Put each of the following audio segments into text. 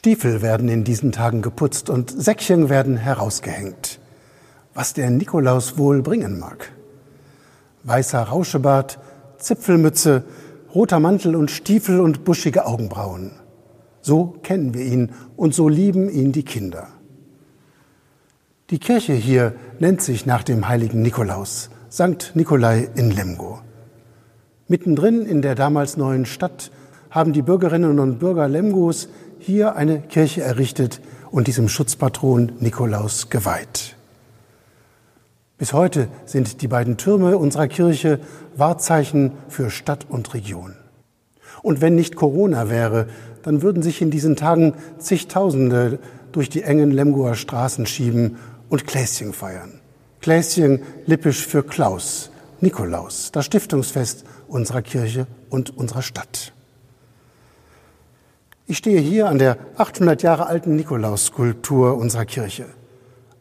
Stiefel werden in diesen Tagen geputzt und Säckchen werden herausgehängt. Was der Nikolaus wohl bringen mag. Weißer Rauschebart, Zipfelmütze, roter Mantel und Stiefel und buschige Augenbrauen. So kennen wir ihn und so lieben ihn die Kinder. Die Kirche hier nennt sich nach dem heiligen Nikolaus, St. Nikolai in Lemgo. Mittendrin in der damals neuen Stadt haben die Bürgerinnen und Bürger Lemgos hier eine Kirche errichtet und diesem Schutzpatron Nikolaus geweiht. Bis heute sind die beiden Türme unserer Kirche Wahrzeichen für Stadt und Region. Und wenn nicht Corona wäre, dann würden sich in diesen Tagen zigtausende durch die engen Lemgoer Straßen schieben und Kläschen feiern. Kläschen lippisch für Klaus, Nikolaus, das Stiftungsfest unserer Kirche und unserer Stadt. Ich stehe hier an der 800 Jahre alten Nikolausskulptur unserer Kirche.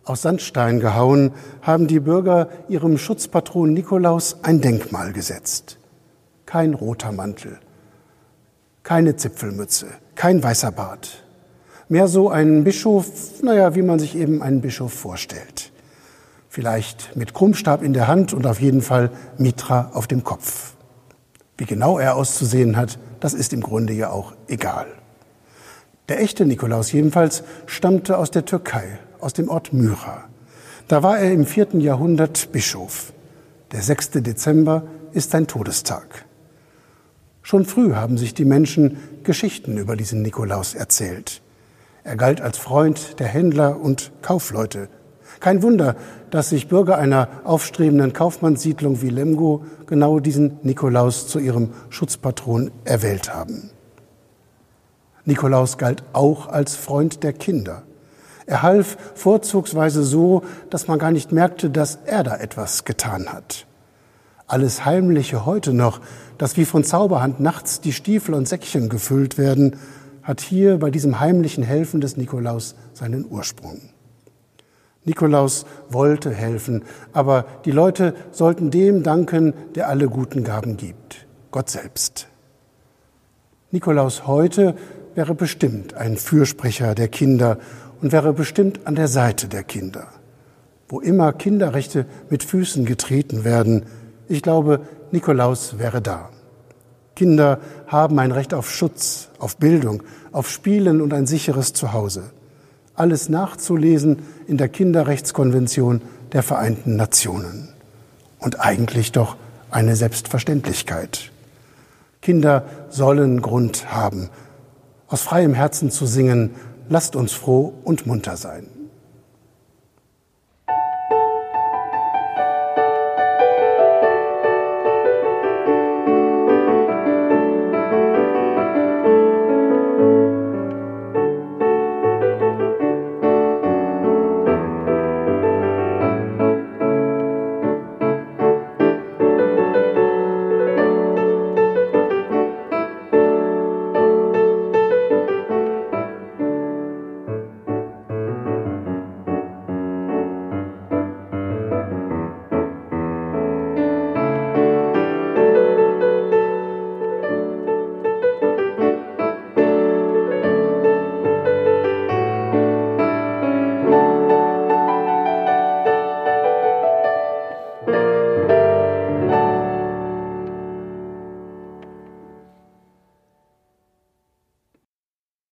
Aus Sandstein gehauen haben die Bürger ihrem Schutzpatron Nikolaus ein Denkmal gesetzt. Kein roter Mantel, keine Zipfelmütze, kein weißer Bart. Mehr so ein Bischof, naja, wie man sich eben einen Bischof vorstellt. Vielleicht mit Krummstab in der Hand und auf jeden Fall Mitra auf dem Kopf. Wie genau er auszusehen hat, das ist im Grunde ja auch egal. Der echte Nikolaus jedenfalls stammte aus der Türkei, aus dem Ort Myra. Da war er im vierten Jahrhundert Bischof. Der 6. Dezember ist sein Todestag. Schon früh haben sich die Menschen Geschichten über diesen Nikolaus erzählt. Er galt als Freund der Händler und Kaufleute. Kein Wunder, dass sich Bürger einer aufstrebenden Kaufmannssiedlung wie Lemgo genau diesen Nikolaus zu ihrem Schutzpatron erwählt haben. Nikolaus galt auch als Freund der Kinder. Er half vorzugsweise so, dass man gar nicht merkte, dass er da etwas getan hat. Alles Heimliche heute noch, dass wie von Zauberhand nachts die Stiefel und Säckchen gefüllt werden, hat hier bei diesem heimlichen Helfen des Nikolaus seinen Ursprung. Nikolaus wollte helfen, aber die Leute sollten dem danken, der alle guten Gaben gibt, Gott selbst. Nikolaus heute wäre bestimmt ein Fürsprecher der Kinder und wäre bestimmt an der Seite der Kinder. Wo immer Kinderrechte mit Füßen getreten werden, ich glaube, Nikolaus wäre da. Kinder haben ein Recht auf Schutz, auf Bildung, auf Spielen und ein sicheres Zuhause. Alles nachzulesen in der Kinderrechtskonvention der Vereinten Nationen. Und eigentlich doch eine Selbstverständlichkeit. Kinder sollen Grund haben, aus freiem Herzen zu singen, lasst uns froh und munter sein.